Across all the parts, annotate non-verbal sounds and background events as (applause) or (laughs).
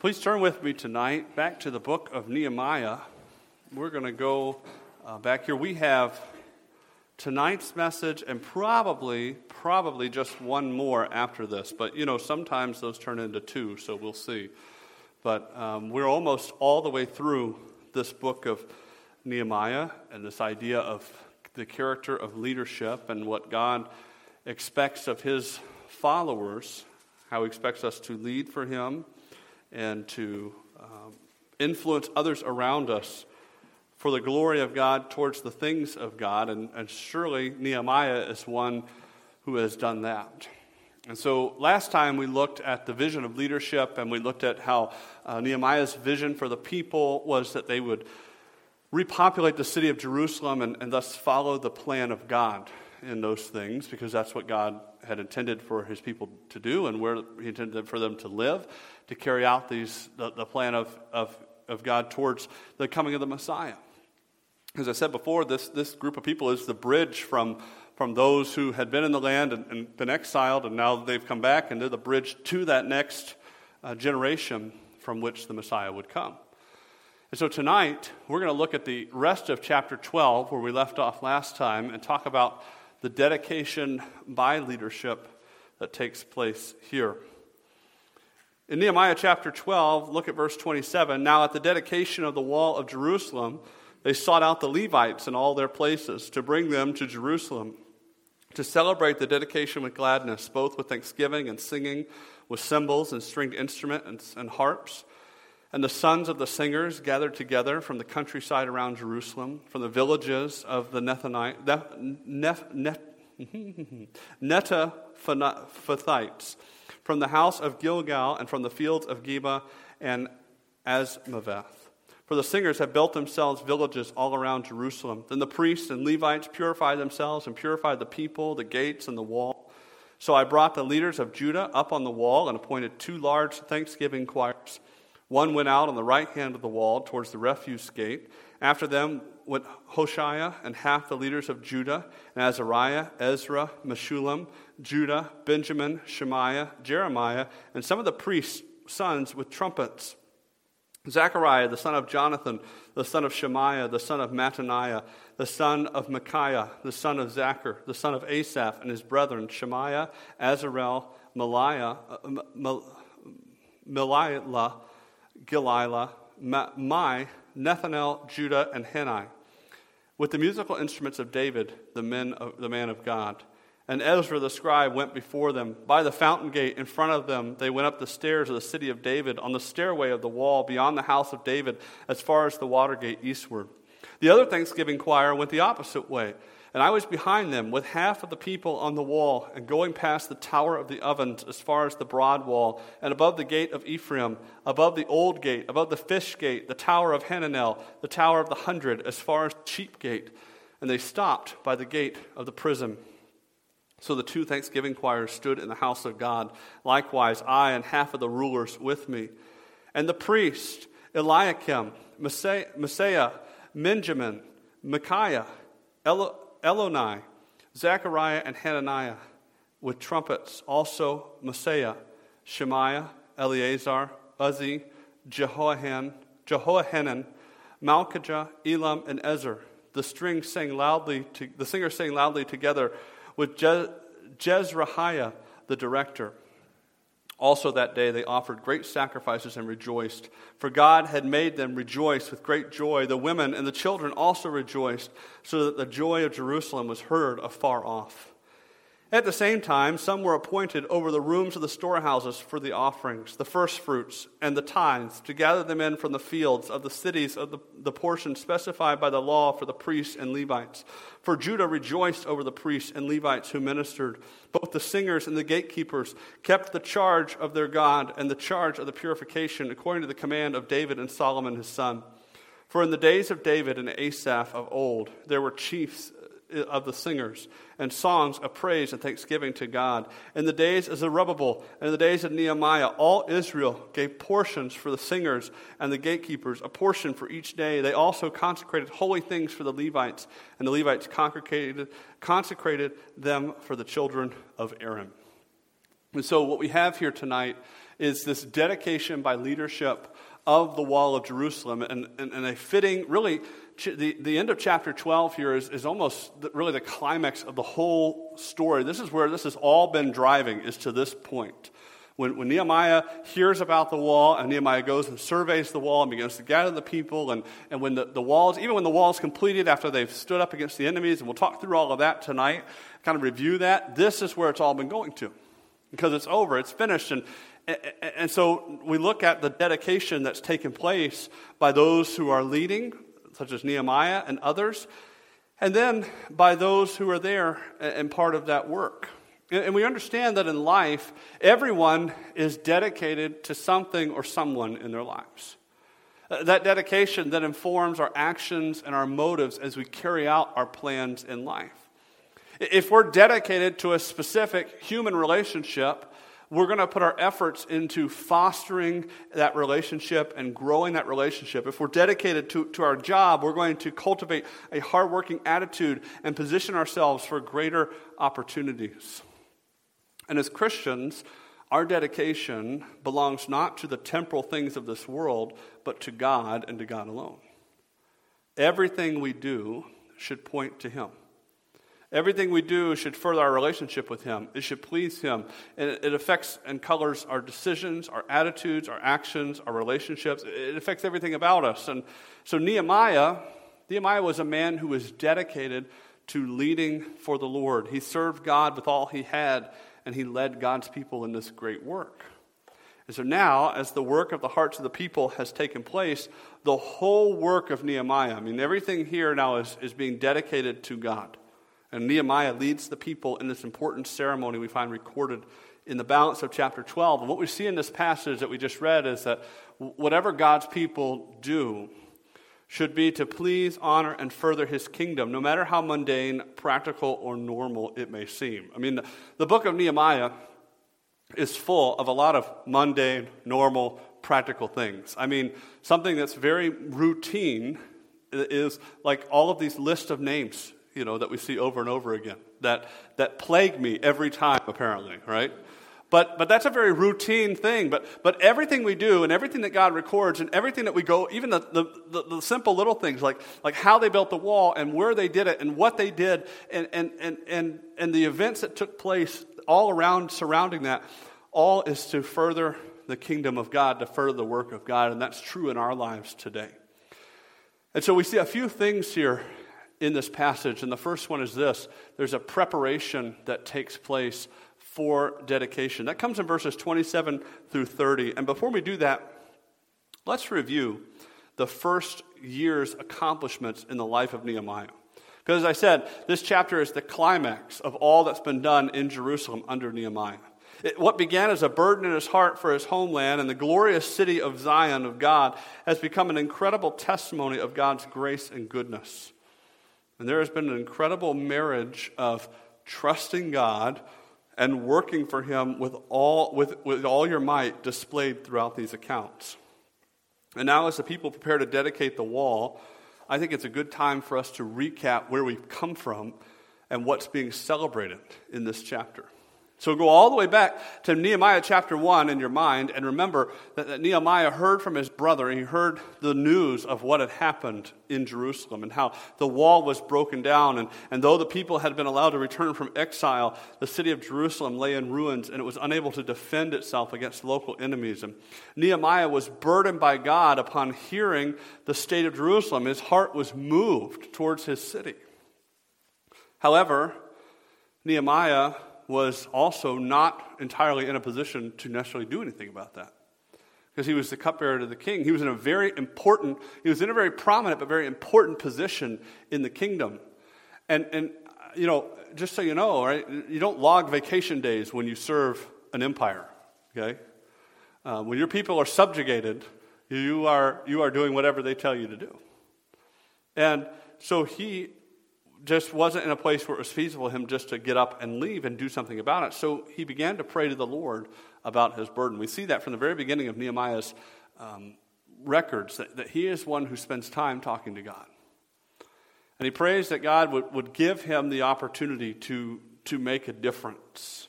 Please turn with me tonight back to the book of Nehemiah. We're going to go uh, back here. We have tonight's message and probably, probably just one more after this. But, you know, sometimes those turn into two, so we'll see. But um, we're almost all the way through this book of Nehemiah and this idea of the character of leadership and what God expects of his followers, how he expects us to lead for him and to um, influence others around us for the glory of God towards the things of God. And, and surely Nehemiah is one who has done that. And so last time we looked at the vision of leadership and we looked at how uh, Nehemiah's vision for the people was that they would repopulate the city of Jerusalem and, and thus follow the plan of God in those things because that's what God had intended for his people to do and where he intended for them to live, to carry out these, the, the plan of, of, of God towards the coming of the Messiah. As I said before, this, this group of people is the bridge from, from those who had been in the land and, and been exiled, and now they've come back, and they're the bridge to that next uh, generation from which the Messiah would come. And so tonight, we're going to look at the rest of chapter 12, where we left off last time, and talk about the dedication by leadership that takes place here. In Nehemiah chapter 12, look at verse 27. Now, at the dedication of the wall of Jerusalem, they sought out the Levites in all their places to bring them to Jerusalem to celebrate the dedication with gladness, both with thanksgiving and singing, with cymbals and stringed instruments and harps. And the sons of the singers gathered together from the countryside around Jerusalem, from the villages of the Nethanite, (laughs) from the house of Gilgal, and from the fields of Geba and Azmaveth. For the singers have built themselves villages all around Jerusalem. Then the priests and Levites purified themselves and purified the people, the gates, and the wall. So I brought the leaders of Judah up on the wall and appointed two large thanksgiving choirs one went out on the right hand of the wall towards the refuse gate. After them went Hoshea and half the leaders of Judah, and Azariah, Ezra, Meshullam, Judah, Benjamin, Shemaiah, Jeremiah, and some of the priests' sons with trumpets. Zechariah, the son of Jonathan, the son of Shemaiah, the son of Mattaniah, the son of Micaiah, the son of Zaccur, the son of Asaph, and his brethren, Shemaiah, Azarel, Maliah, uh, Gililah, Mai, Nethanel, Judah, and Henai, with the musical instruments of David, the, men of, the man of God. And Ezra the scribe went before them. By the fountain gate in front of them, they went up the stairs of the city of David, on the stairway of the wall beyond the house of David, as far as the water gate eastward. The other thanksgiving choir went the opposite way and I was behind them with half of the people on the wall and going past the tower of the ovens as far as the broad wall, and above the gate of Ephraim, above the old gate, above the fish gate, the tower of Hananel, the tower of the hundred, as far as sheep gate. And they stopped by the gate of the prison. So the two thanksgiving choirs stood in the house of God. Likewise, I and half of the rulers with me. And the priest, Eliakim, Maaseiah, Benjamin, Micaiah, Elo- Eloni, Zechariah, and Hananiah with trumpets, also Maaseiah, Shemaiah, Eleazar, Uzzi, Jehoahan, Jehoahanan, Malchijah, Elam, and Ezer. The string sang loudly to, the singers sang loudly together with Je, Jezrahiah, the director. Also, that day they offered great sacrifices and rejoiced, for God had made them rejoice with great joy. The women and the children also rejoiced, so that the joy of Jerusalem was heard afar off. At the same time, some were appointed over the rooms of the storehouses for the offerings, the firstfruits, and the tithes, to gather them in from the fields of the cities of the, the portion specified by the law for the priests and Levites. For Judah rejoiced over the priests and Levites who ministered. Both the singers and the gatekeepers kept the charge of their God and the charge of the purification, according to the command of David and Solomon his son. For in the days of David and Asaph of old, there were chiefs of the singers and songs of praise and thanksgiving to God. In the days of Zerubbabel and in the days of Nehemiah, all Israel gave portions for the singers and the gatekeepers, a portion for each day. They also consecrated holy things for the Levites, and the Levites consecrated, consecrated them for the children of Aaron. And so, what we have here tonight is this dedication by leadership of the wall of Jerusalem. And, and, and a fitting, really, the, the end of chapter 12 here is, is almost really the climax of the whole story. This is where this has all been driving, is to this point. When, when Nehemiah hears about the wall, and Nehemiah goes and surveys the wall and begins to gather the people, and, and when the, the walls, even when the wall is completed after they've stood up against the enemies, and we'll talk through all of that tonight, kind of review that, this is where it's all been going to. Because it's over, it's finished, and, and so we look at the dedication that's taken place by those who are leading, such as Nehemiah and others, and then by those who are there and part of that work. And we understand that in life, everyone is dedicated to something or someone in their lives. Uh, that dedication that informs our actions and our motives as we carry out our plans in life. If we're dedicated to a specific human relationship, we're going to put our efforts into fostering that relationship and growing that relationship. If we're dedicated to, to our job, we're going to cultivate a hardworking attitude and position ourselves for greater opportunities. And as Christians, our dedication belongs not to the temporal things of this world, but to God and to God alone. Everything we do should point to Him. Everything we do should further our relationship with Him. It should please Him. And it affects and colors our decisions, our attitudes, our actions, our relationships. It affects everything about us. And so Nehemiah, Nehemiah was a man who was dedicated to leading for the Lord. He served God with all he had and he led God's people in this great work. And so now, as the work of the hearts of the people has taken place, the whole work of Nehemiah, I mean, everything here now is, is being dedicated to God. And Nehemiah leads the people in this important ceremony we find recorded in the balance of chapter 12. And what we see in this passage that we just read is that whatever God's people do, should be to please, honor, and further his kingdom, no matter how mundane, practical, or normal it may seem. I mean, the, the book of Nehemiah is full of a lot of mundane, normal, practical things. I mean, something that's very routine is like all of these lists of names, you know, that we see over and over again that, that plague me every time, apparently, right? But, but that's a very routine thing. But, but everything we do and everything that God records and everything that we go, even the, the, the, the, simple little things like, like how they built the wall and where they did it and what they did and, and, and, and, and the events that took place all around surrounding that, all is to further the kingdom of God, to further the work of God. And that's true in our lives today. And so we see a few things here in this passage. And the first one is this there's a preparation that takes place for dedication. That comes in verses 27 through 30. And before we do that, let's review the first year's accomplishments in the life of Nehemiah. Because as I said, this chapter is the climax of all that's been done in Jerusalem under Nehemiah. It, what began as a burden in his heart for his homeland and the glorious city of Zion of God has become an incredible testimony of God's grace and goodness. And there has been an incredible marriage of trusting God and working for him with all, with, with all your might displayed throughout these accounts. And now, as the people prepare to dedicate the wall, I think it's a good time for us to recap where we've come from and what's being celebrated in this chapter. So go all the way back to Nehemiah chapter 1 in your mind and remember that, that, Nehemiah heard from his brother and he heard the news of what had happened in Jerusalem and how the wall was broken down. And, and though the people had been allowed to return from exile, the city of Jerusalem lay in ruins and it was unable to defend itself against local enemies. And Nehemiah was burdened by God upon hearing the state of Jerusalem. His heart was moved towards his city. However, Nehemiah was also not entirely in a position to necessarily do anything about that. Because he was the cupbearer to the king. He was in a very important, he was in a very prominent but very important position in the kingdom. And, and you know, just so you know, right, you don't log vacation days when you serve an empire, okay? Uh, when your people are subjugated, you are, you are doing whatever they tell you to do. And so he just wasn't in a place where it was feasible for him just to get up and leave and do something about it. So he began to pray to the Lord about his burden. We see that from the very beginning of Nehemiah's um, records, that, that he is one who spends time talking to God. And he prays that God would, would give him the opportunity to, to make a difference.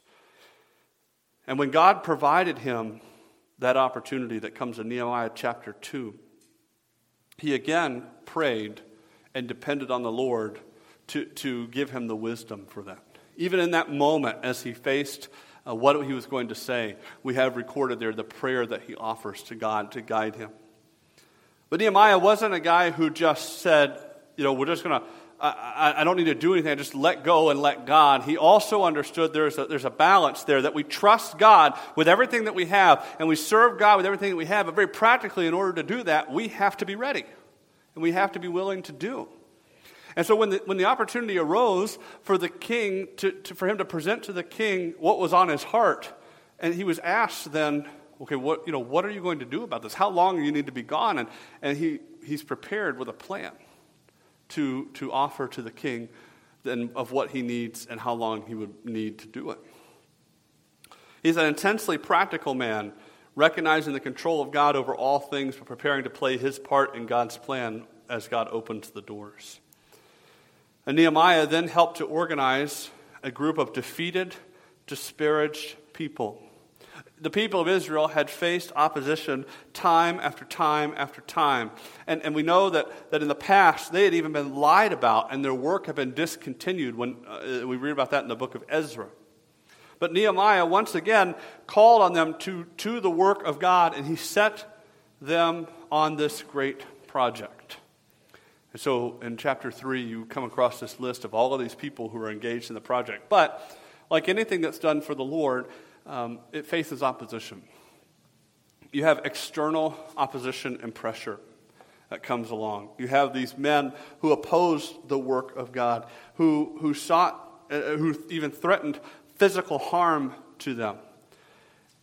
And when God provided him that opportunity that comes in Nehemiah chapter 2, he again prayed and depended on the Lord to, to give him the wisdom for that. Even in that moment, as he faced uh, what he was going to say, we have recorded there the prayer that he offers to God to guide him. But Nehemiah wasn't a guy who just said, you know, we're just going to, I, don't need to do anything, I just let go and let God. He also understood there's a, there's a balance there that we trust God with everything that we have, and we serve God with everything that we have. But very practically, in order to do that, we have to be ready, and we have to be willing to do. And so when the, when the opportunity arose for the king, to, to, for him to present to the king what was on his heart, and he was asked then, okay, what, you know, what are you going to do about this? How long do you need to be gone? And, and he, he's prepared with a plan to, to offer to the king then of what he needs and how long he would need to do it. He's an intensely practical man, recognizing the control of God over all things, but preparing to play his part in God's plan as God opens the doors. And Nehemiah then helped to organize a group of defeated, disparaged people. The people of Israel had faced opposition time after time after time. And, and we know that, that in the past they had even been lied about and their work had been discontinued when uh, we read about that in the book of Ezra. But Nehemiah once again called on them to, to the work of God and he set them on this great project. And so in chapter 3, you come across this list of all of these people who are engaged in the project. But like anything that's done for the Lord, um, it faces opposition. You have external opposition and pressure that comes along. You have these men who opposed the work of God, who, who sought, uh, who even threatened physical harm to them.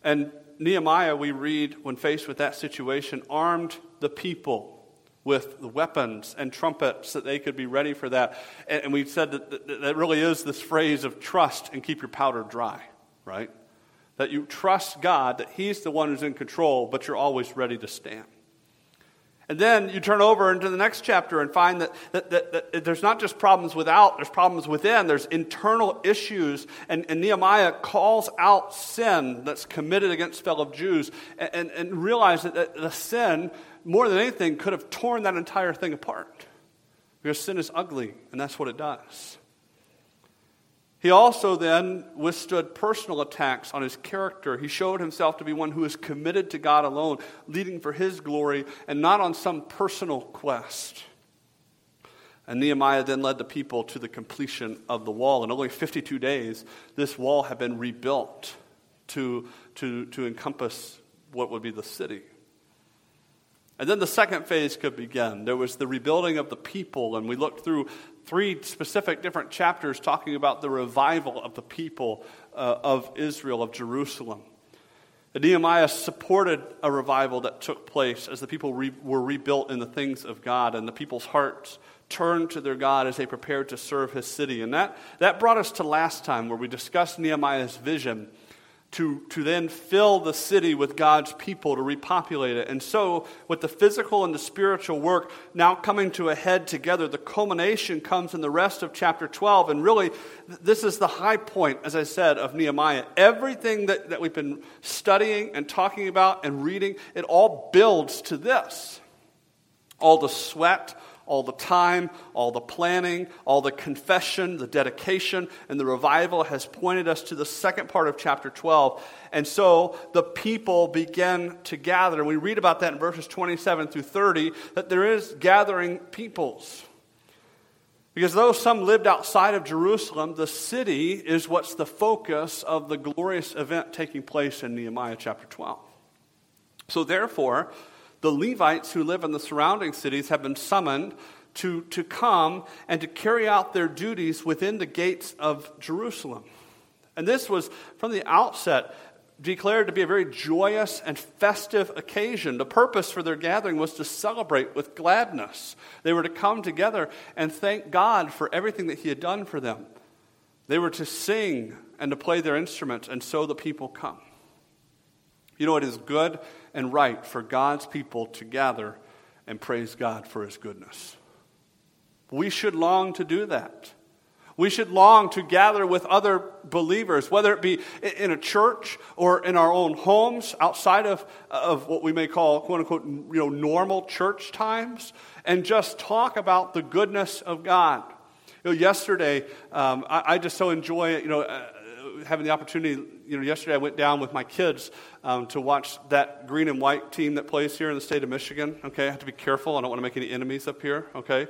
And Nehemiah, we read, when faced with that situation, armed the people with the weapons and trumpets that they could be ready for that. And, and we said that, that really is this phrase of trust and keep your powder dry, right? That you trust God, that He's the one who's in control, but you're always ready to stand. And then you turn over into the next chapter and find that, that, that, that, there's not just problems without, there's problems within, there's internal issues. And, and Nehemiah calls out sin that's committed against fellow Jews and, and, and realizes that the sin more than anything, could have torn that entire thing apart. Because sin is ugly, and that's what it does. He also then withstood personal attacks on his character. He showed himself to be one who is committed to God alone, leading for his glory, and not on some personal quest. And Nehemiah then led the people to the completion of the wall. In only 52 days, this wall had been rebuilt to, to, to encompass what would be the city. And then the second phase could begin. There was the rebuilding of the people, and we looked through three specific different chapters talking about the revival of the people uh, of Israel, of Jerusalem. And Nehemiah supported a revival that took place as the people re- were rebuilt in the things of God, and the people's hearts turned to their God as they prepared to serve his city. And that, that brought us to last time, where we discussed Nehemiah's vision to, to then fill the city with God's people, to repopulate it. And so, with the physical and the spiritual work now coming to a head together, the culmination comes in the rest of chapter 12. And really, this is the high point, as I said, of Nehemiah. Everything that, that we've been studying and talking about and reading, it all builds to this. All the sweat, all the time, all the planning, all the confession, the dedication, and the revival has pointed us to the second part of chapter 12. And so the people begin to gather. And we read about that in verses 27 through 30 that there is gathering peoples. Because though some lived outside of Jerusalem, the city is what's the focus of the glorious event taking place in Nehemiah chapter 12. So, therefore, the Levites who live in the surrounding cities have been summoned to, to come and to carry out their duties within the gates of Jerusalem. And this was, from the outset, declared to be a very joyous and festive occasion. The purpose for their gathering was to celebrate with gladness. They were to come together and thank God for everything that He had done for them. They were to sing and to play their instruments, and so the people come. You know, it is good and right for God's people to gather and praise God for his goodness. We should long to do that. We should long to gather with other believers, whether it be in a church or in our own homes, outside of, of what we may call, quote unquote, you know, normal church times, and just talk about the goodness of God. You know, yesterday, um, I, I, just so enjoy, you know, uh, having the opportunity. You know, yesterday I went down with my kids um, to watch that green and white team that plays here in the state of Michigan. Okay, I have to be careful. I don't want to make any enemies up here. Okay.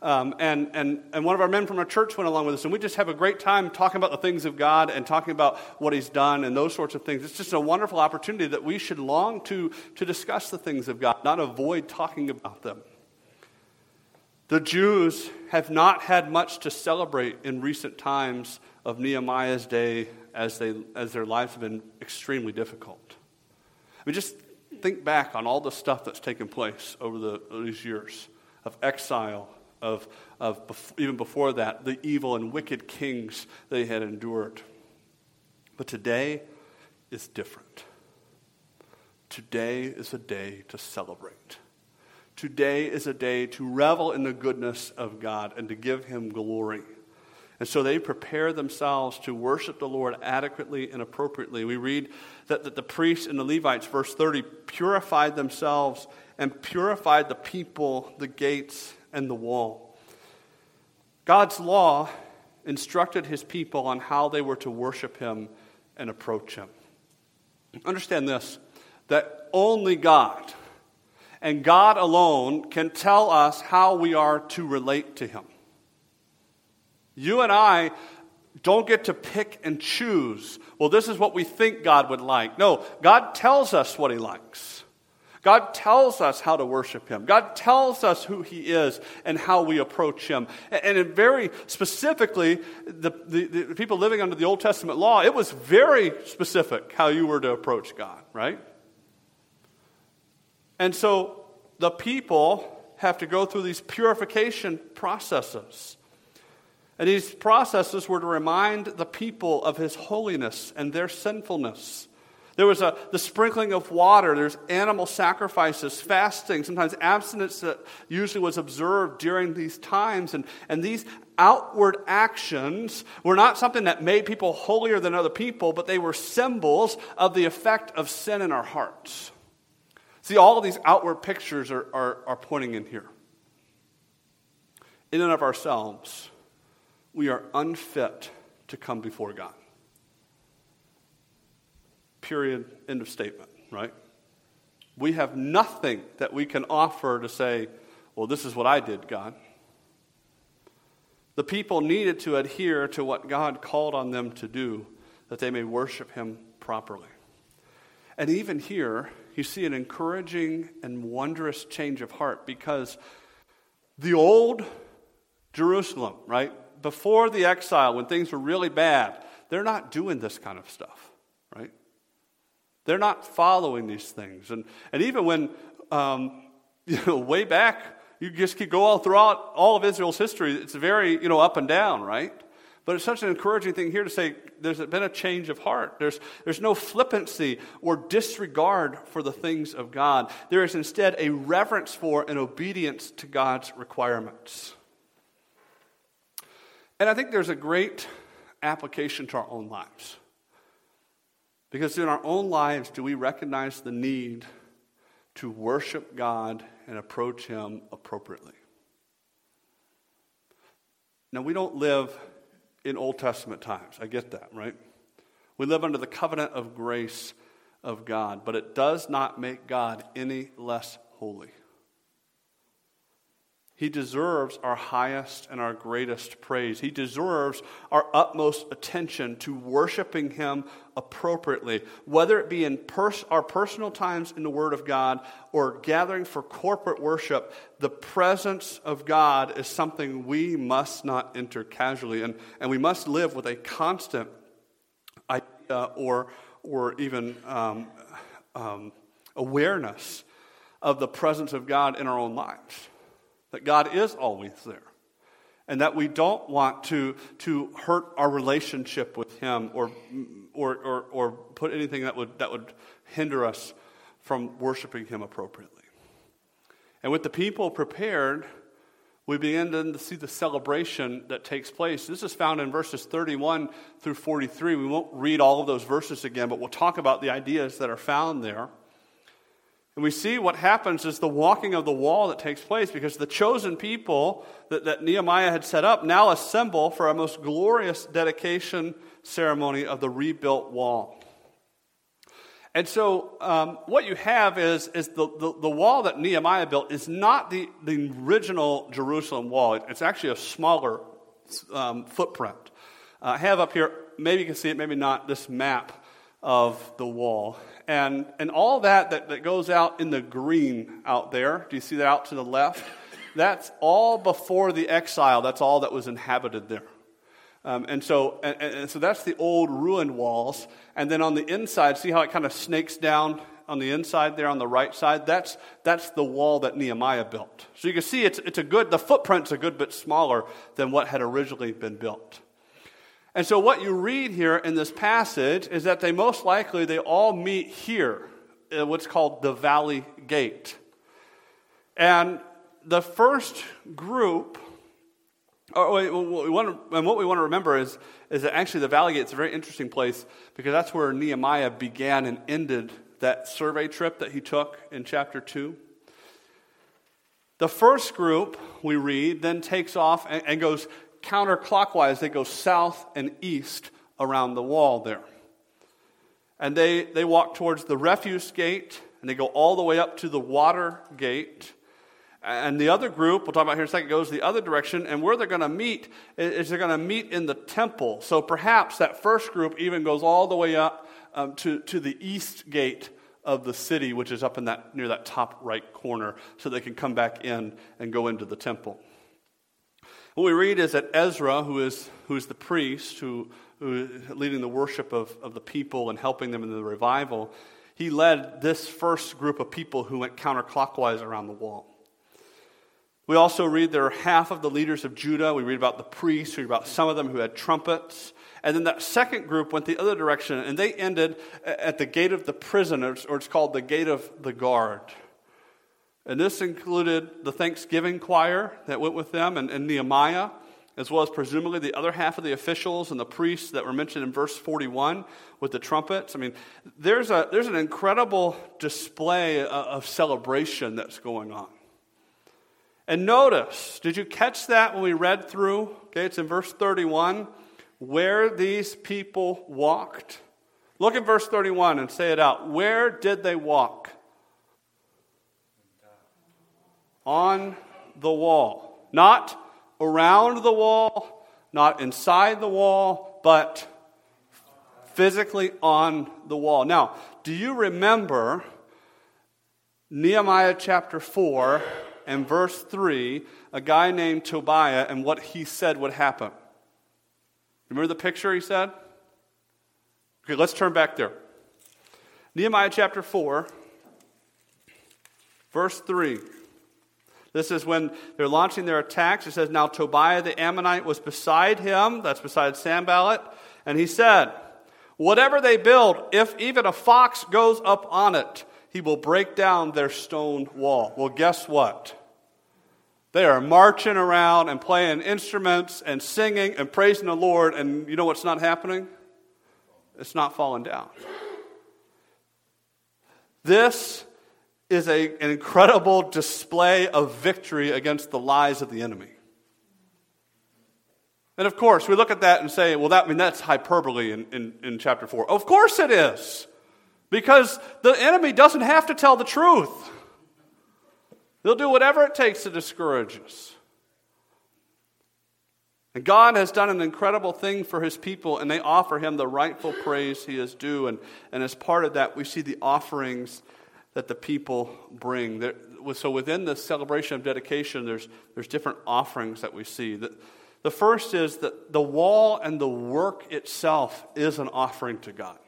Um, and, and, and one of our men from our church went along with us, and we just have a great time talking about the things of God and talking about what He's done and those sorts of things. It's just a wonderful opportunity that we should long to, to discuss the things of God, not avoid talking about them. The Jews have not had much to celebrate in recent times of Nehemiah's day as, they, as their lives have been extremely difficult. I mean, just think back on all the stuff that's taken place over the, these years of exile, of, of even before that, the evil and wicked kings they had endured. But today is different. Today is a day to celebrate. Today is a day to revel in the goodness of God and to give Him glory. And so they prepare themselves to worship the Lord adequately and appropriately. We read that, that the priests and the Levites, verse 30, purified themselves and purified the people, the gates, and the wall. God's law instructed his people on how they were to worship him and approach him. Understand this that only God and God alone can tell us how we are to relate to Him. You and I don't get to pick and choose. Well, this is what we think God would like. No, God tells us what He likes. God tells us how to worship Him. God tells us who He is and how we approach Him. And very specifically, the, the, the, people living under the Old Testament law, it was very specific how you were to approach God, right? And so the people have to go through these purification processes. And these processes were to remind the people of his holiness and their sinfulness. There was a, the sprinkling of water, there's animal sacrifices, fasting, sometimes abstinence that usually was observed during these times. And, and these outward actions were not something that made people holier than other people, but they were symbols of the effect of sin in our hearts. See, all of these outward pictures are, are, are pointing in here. In and of ourselves, we are unfit to come before God. Period. End of statement, right? We have nothing that we can offer to say, well, this is what I did, God. The people needed to adhere to what God called on them to do that they may worship Him properly. And even here, you see an encouraging and wondrous change of heart because the old Jerusalem, right, before the exile, when things were really bad, they're not doing this kind of stuff, right? They're not following these things. And, and even when, um, (laughs) you know, way back, you just could go all throughout all of Israel's history, it's very, you know, up and down, right? But it's such an encouraging thing here to say there's been a change of heart. There's, there's no flippancy or disregard for the things of God. There is instead a reverence for and obedience to God's requirements. And I think there's a great application to our own lives. Because in our own lives, do we recognize the need to worship God and approach Him appropriately? Now, we don't live in Old Testament times. I get that, right? We live under the covenant of grace of God, but it does not make God any less holy. He deserves our highest and our greatest praise. He deserves our utmost attention to worshiping Him appropriately, whether it be in pers- our personal times in the Word of God or gathering for corporate worship. The presence of God is something we must not enter casually, and, and we must live with a constant idea or, or even um, um, awareness of the presence of God in our own lives that God is always there, and that we don't want to, to hurt our relationship with Him or, or, or, or put anything that would, that would hinder us from worshiping Him appropriately. And with the people prepared, we begin to see the celebration that takes place. This is found in verses 31 through 43. We won't read all of those verses again, but we'll talk about the ideas that are found there. And we see what happens is the walking of the wall that takes place because the chosen people that, that Nehemiah had set up now assemble for a most glorious dedication ceremony of the rebuilt wall. And so, um, what you have is, is the, the, the, wall that Nehemiah built is not the, the original Jerusalem wall. It's actually a smaller um, footprint. Uh, I have up here, maybe you can see it, maybe not, this map of the wall. And, and all that, that that goes out in the green out there, do you see that out to the left? That's all before the exile. That's all that was inhabited there. Um, and, so, and, and so that's the old ruined walls. And then on the inside, see how it kind of snakes down on the inside there on the right side? That's, that's the wall that Nehemiah built. So you can see it's, it's a good, the footprint's a good bit smaller than what had originally been built. And so what you read here in this passage is that they most likely, they all meet here, in what's called the Valley Gate. And the first group to, and what we want to remember is, is that actually the Valley Gate is a very interesting place because that's where Nehemiah began and ended that survey trip that he took in chapter 2. The first group we read then takes off and, and goes counterclockwise. They go south and east around the wall there. And they, they walk towards the refuse gate and they go all the way up to the water gate. And the other group, we'll talk about here in a second, goes the other direction. And where they're going to meet is they're going to meet in the temple. So perhaps that first group even goes all the way up um, to, to the east gate of the city, which is up in that, near that top right corner, so they can come back in and go into the temple. What we read is that Ezra, who is, who is the priest, who, who leading the worship of, of the people and helping them in the revival, he led this first group of people who went counterclockwise around the wall. We also read there are half of the leaders of Judah. We read about the priests, we read about some of them who had trumpets. And then that second group went the other direction, and they ended at the gate of the prison, or it's called the gate of the guard. And this included the Thanksgiving choir that went with them, and, and Nehemiah, as well as presumably the other half of the officials and the priests that were mentioned in verse 41 with the trumpets. I mean, there's, a, there's an incredible display of celebration that's going on. And notice, did you catch that when we read through? Okay, it's in verse 31, where these people walked. Look at verse 31 and say it out. Where did they walk? On the wall. Not around the wall, not inside the wall, but physically on the wall. Now, do you remember Nehemiah chapter 4 and verse 3 a guy named Tobiah and what he said would happen. Remember the picture he said? Okay, let's turn back there. Nehemiah chapter 4, verse 3. This is when they're launching their attacks. It says, Now Tobiah the Ammonite was beside him, that's beside Sanballat, and he said, Whatever they build, if even a fox goes up on it, he will break down their stone wall. Well, guess what? They are marching around and playing instruments and singing and praising the Lord, and you know what's not happening? It's not falling down. This is a, an incredible display of victory against the lies of the enemy. And of course, we look at that and say, well, that, I mean, that's hyperbole in, in, in chapter 4. Of course it is. Because the enemy doesn't have to tell the truth. They'll do whatever it takes to discourage us. And God has done an incredible thing for his people, and they offer him the rightful praise he is due. And, and as part of that, we see the offerings that the people bring. So within the celebration of dedication, there's, there's different offerings that we see. The, the first is that the wall and the work itself is an offering to God.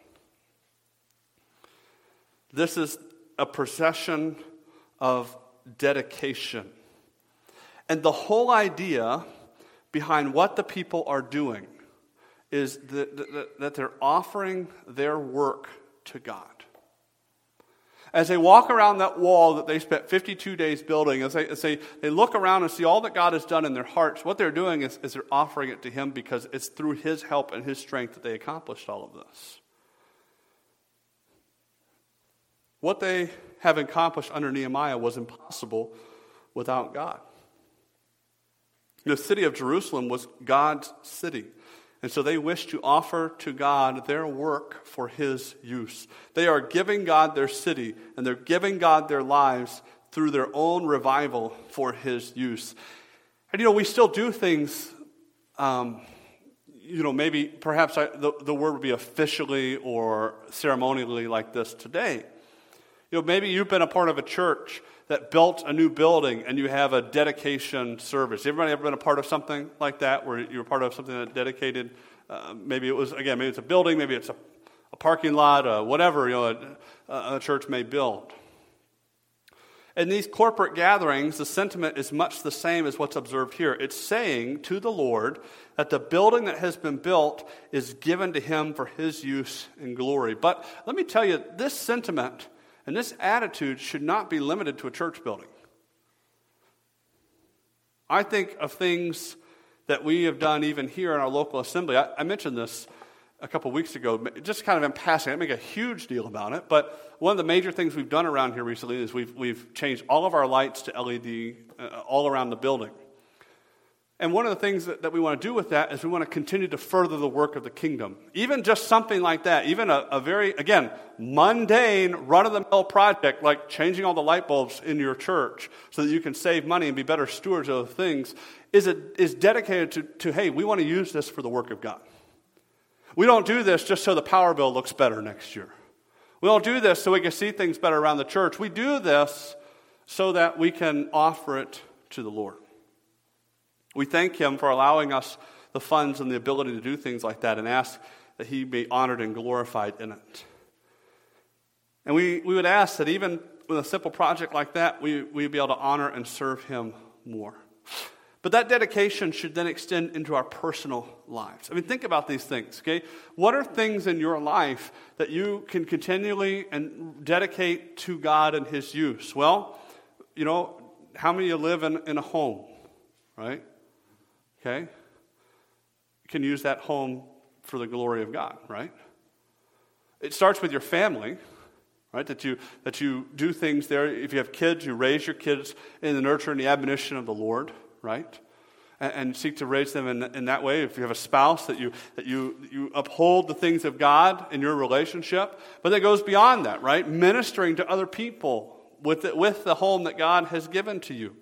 This is a procession of dedication. And the whole idea behind what the people are doing is that, that, that they're offering their work to God. As they walk around that wall that they spent 52 days building, as they, as they, they look around and see all that God has done in their hearts, what they're doing is, is they're offering it to Him because it's through His help and His strength that they accomplished all of this. What they have accomplished under Nehemiah was impossible without God. The city of Jerusalem was God's city. And so they wish to offer to God their work for His use. They are giving God their city and they're giving God their lives through their own revival for His use. And you know, we still do things, um, you know, maybe perhaps I, the, the word would be officially or ceremonially like this today. You know, maybe you've been a part of a church that built a new building and you have a dedication service. Everybody ever been a part of something like that where you were part of something that dedicated? Uh, maybe it was, again, maybe it's a building, maybe it's a, a parking lot, uh, whatever you know, a, a church may build. In these corporate gatherings, the sentiment is much the same as what's observed here. It's saying to the Lord that the building that has been built is given to him for his use and glory. But let me tell you, this sentiment and this attitude should not be limited to a church building. I think of things that we have done even here in our local assembly. I, I mentioned this a couple weeks ago, just kind of in passing. I make a huge deal about it, but one of the major things we've done around here recently is we've, we've changed all of our lights to LED uh, all around the building. And one of the things that, that we want to do with that is we want to continue to further the work of the kingdom. Even just something like that, even a, a very, again, mundane, run of the mill project like changing all the light bulbs in your church so that you can save money and be better stewards of things, is, a, is dedicated to, to, hey, we want to use this for the work of God. We don't do this just so the power bill looks better next year. We don't do this so we can see things better around the church. We do this so that we can offer it to the Lord. We thank Him for allowing us the funds and the ability to do things like that and ask that He be honored and glorified in it. And we, we would ask that even with a simple project like that, we, we'd be able to honor and serve Him more. But that dedication should then extend into our personal lives. I mean, think about these things, okay? What are things in your life that you can continually and dedicate to God and His use? Well, you know, how many of you live in, in a home, right? Okay? Can use that home for the glory of God, right? It starts with your family, right? That you, that you do things there. If you have kids, you raise your kids in the nurture and the admonition of the Lord, right? And, and seek to raise them in, in that way. If you have a spouse, that you, that you, you uphold the things of God in your relationship. But that goes beyond that, right? Ministering to other people with the, with the home that God has given to you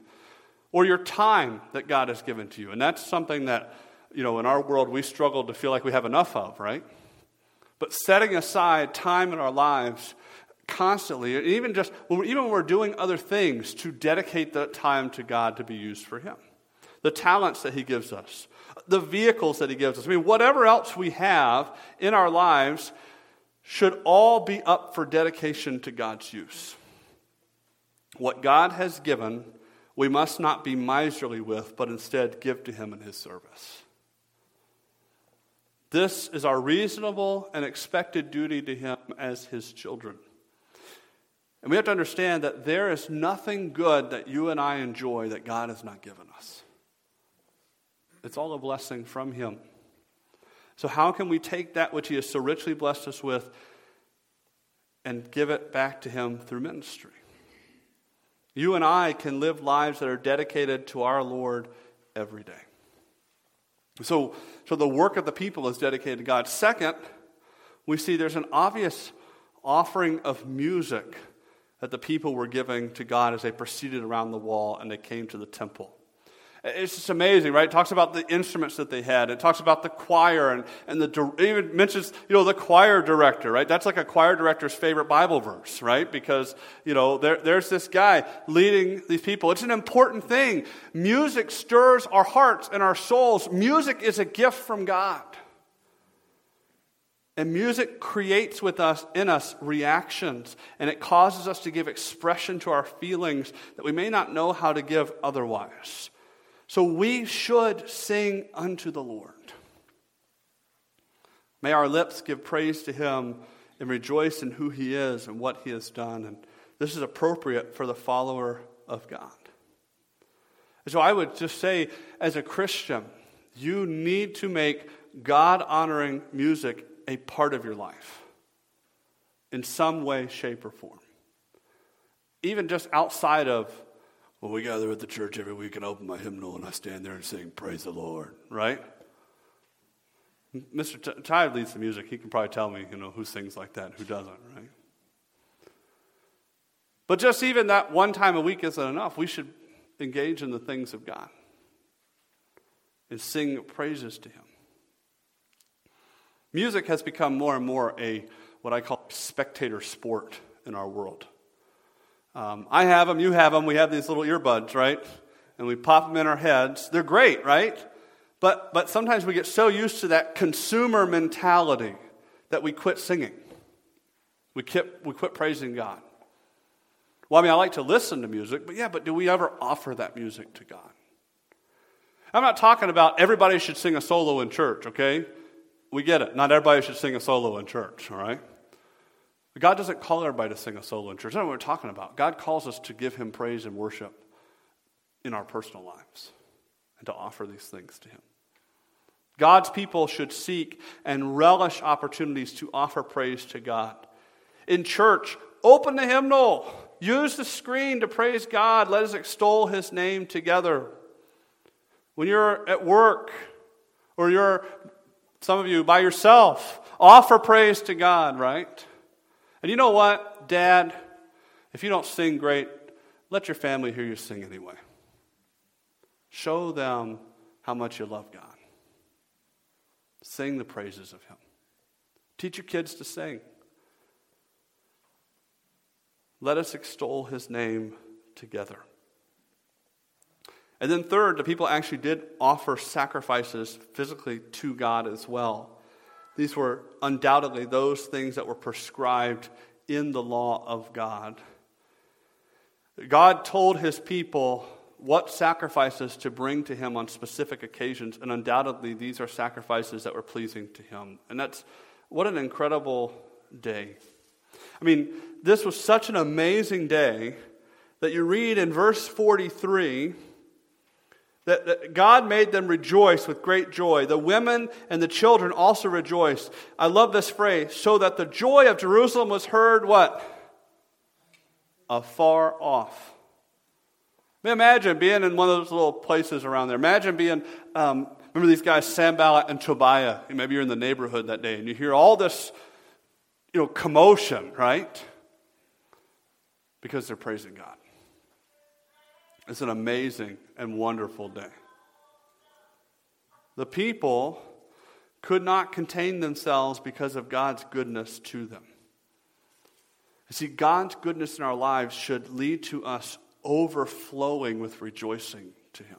or your time that God has given to you. And that's something that, you know, in our world we struggle to feel like we have enough of, right? But setting aside time in our lives constantly, even just even when we're doing other things, to dedicate that time to God to be used for Him. The talents that He gives us, the vehicles that He gives us. I mean, whatever else we have in our lives should all be up for dedication to God's use. What God has given we must not be miserly with, but instead give to him in his service. This is our reasonable and expected duty to him as his children. And we have to understand that there is nothing good that you and I enjoy that God has not given us. It's all a blessing from him. So, how can we take that which he has so richly blessed us with and give it back to him through ministry? You and I can live lives that are dedicated to our Lord every day. So, so the work of the people is dedicated to God. Second, we see there's an obvious offering of music that the people were giving to God as they proceeded around the wall and they came to the temple. It's just amazing, right? It talks about the instruments that they had. It talks about the choir and, and the, even mentions, you know, the choir director, right? That's like a choir director's favorite Bible verse, right? Because, you know, there, there's this guy leading these people. It's an important thing. Music stirs our hearts and our souls. Music is a gift from God. And music creates with us, in us, reactions, and it causes us to give expression to our feelings that we may not know how to give otherwise. So we should sing unto the Lord. May our lips give praise to him and rejoice in who he is and what he has done. And This is appropriate for the follower of God. And So I would just say, as a Christian, you need to make God honoring music a part of your life in some way, shape, or form. Even just outside of, well, we gather at the church every week and open my hymnal and I stand there and sing, Praise the Lord, right? Mr. T- Ty leads the music. He can probably tell me, you know, who sings like that who doesn't, right? But just even that one time a week isn't enough. We should engage in the things of God and sing praises to Him. Music has become more and more a what I call spectator sport in our world. Um, I have them, you have them. We have these little earbuds, right? And we pop them in our heads. They're great, right? But, but sometimes we get so used to that consumer mentality that we quit singing. We quit, we quit praising God. Well, I mean, I like to listen to music, but yeah, but do we ever offer that music to God? I'm not talking about everybody should sing a solo in church, okay? We get it. Not everybody should sing a solo in church, all right? God doesn't call everybody to sing a solo in church. That's what we're talking about. God calls us to give Him praise and worship in our personal lives and to offer these things to Him. God's people should seek and relish opportunities to offer praise to God. In church, open the hymnal. Use the screen to praise God. Let us extol his name together. When you're at work or you're, some of you, by yourself, offer praise to God, right? And you know what, Dad? If you don't sing great, let your family hear you sing anyway. Show them how much you love God. Sing the praises of Him. Teach your kids to sing. Let us extol his name together. And then, third, the people actually did offer sacrifices physically to God as well. These were undoubtedly those things that were prescribed in the law of God. God told his people what sacrifices to bring to him on specific occasions, and undoubtedly these are sacrifices that were pleasing to him. And that's what an incredible day. I mean, this was such an amazing day that you read in verse 43 that, that, God made them rejoice with great joy. The women and the children also rejoiced. I love this phrase so that the joy of Jerusalem was heard what? Afar off. Imagine being in one of those little places around there. Imagine being, um, remember these guys, Sanballat and Tobiah. Maybe you're in the neighborhood that day and you hear all this you know, commotion, right? Because they're praising God. It's an amazing and wonderful day. The people could not contain themselves because of God's goodness to them. You see, God's goodness in our lives should lead to us overflowing with rejoicing to Him.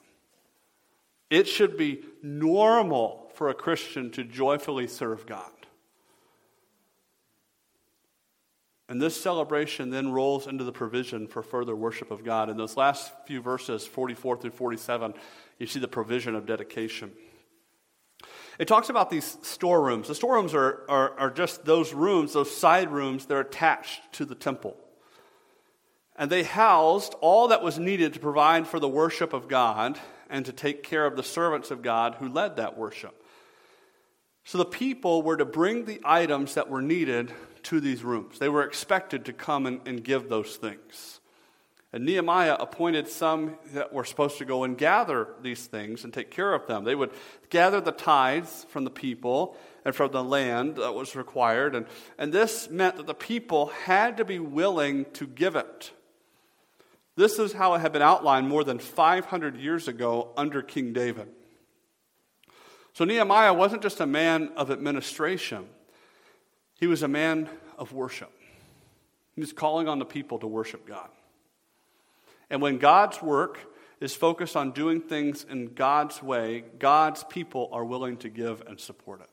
It should be normal for a Christian to joyfully serve God. And this celebration then rolls into the provision for further worship of God. In those last few verses, 44 through 47, you see the provision of dedication. It talks about these storerooms. The storerooms are, are, are just those rooms, those side rooms, they're attached to the temple. And they housed all that was needed to provide for the worship of God and to take care of the servants of God who led that worship. So the people were to bring the items that were needed to these rooms. They were expected to come and, and give those things. And Nehemiah appointed some that were supposed to go and gather these things and take care of them. They would gather the tithes from the people and from the land that was required. And, and this meant that the people had to be willing to give it. This is how it had been outlined more than 500 years ago under King David. So Nehemiah wasn't just a man of administration, he was a man of worship. He was calling on the people to worship God. And when God's work is focused on doing things in God's way, God's people are willing to give and support it.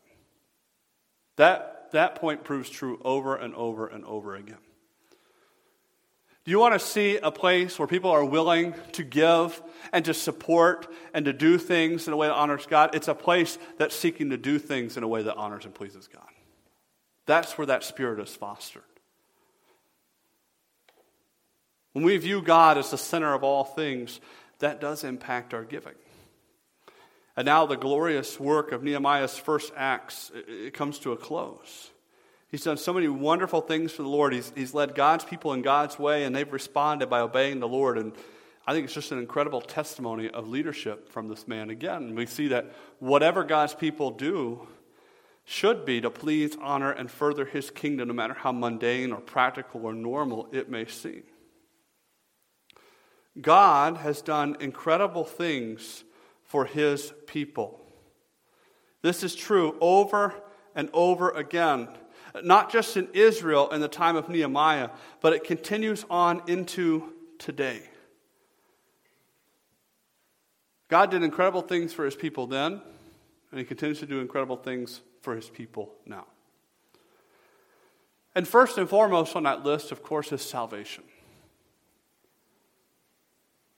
That, that point proves true over and over and over again. Do you want to see a place where people are willing to give and to support and to do things in a way that honors God? It's a place that's seeking to do things in a way that honors and pleases God. That's where that spirit is fostered. When we view God as the center of all things, that does impact our giving. And now the glorious work of Nehemiah's first acts it comes to a close. He's done so many wonderful things for the Lord. He's, he's led God's people in God's way, and they've responded by obeying the Lord. And I think it's just an incredible testimony of leadership from this man. Again, we see that whatever God's people do should be to please, honor, and further his kingdom, no matter how mundane or practical or normal it may seem. God has done incredible things for his people. This is true over and over again, not just in Israel in the time of Nehemiah, but it continues on into today. God did incredible things for his people then, and he continues to do incredible things for his people now. And first and foremost on that list, of course, is salvation.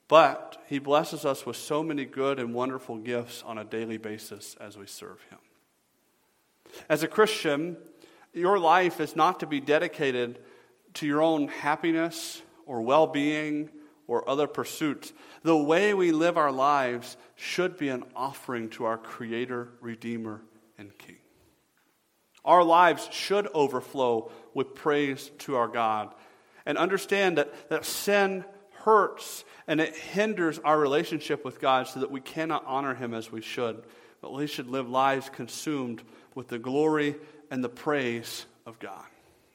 But he blesses us with so many good and wonderful gifts on a daily basis as we serve him. As a Christian, your life is not to be dedicated to your own happiness or well being or other pursuits. The way we live our lives should be an offering to our Creator, Redeemer, and King. Our lives should overflow with praise to our God. And understand that, that sin hurts and it hinders our relationship with God so that we cannot honor Him as we should. But we should live lives consumed with the glory and the praise of God.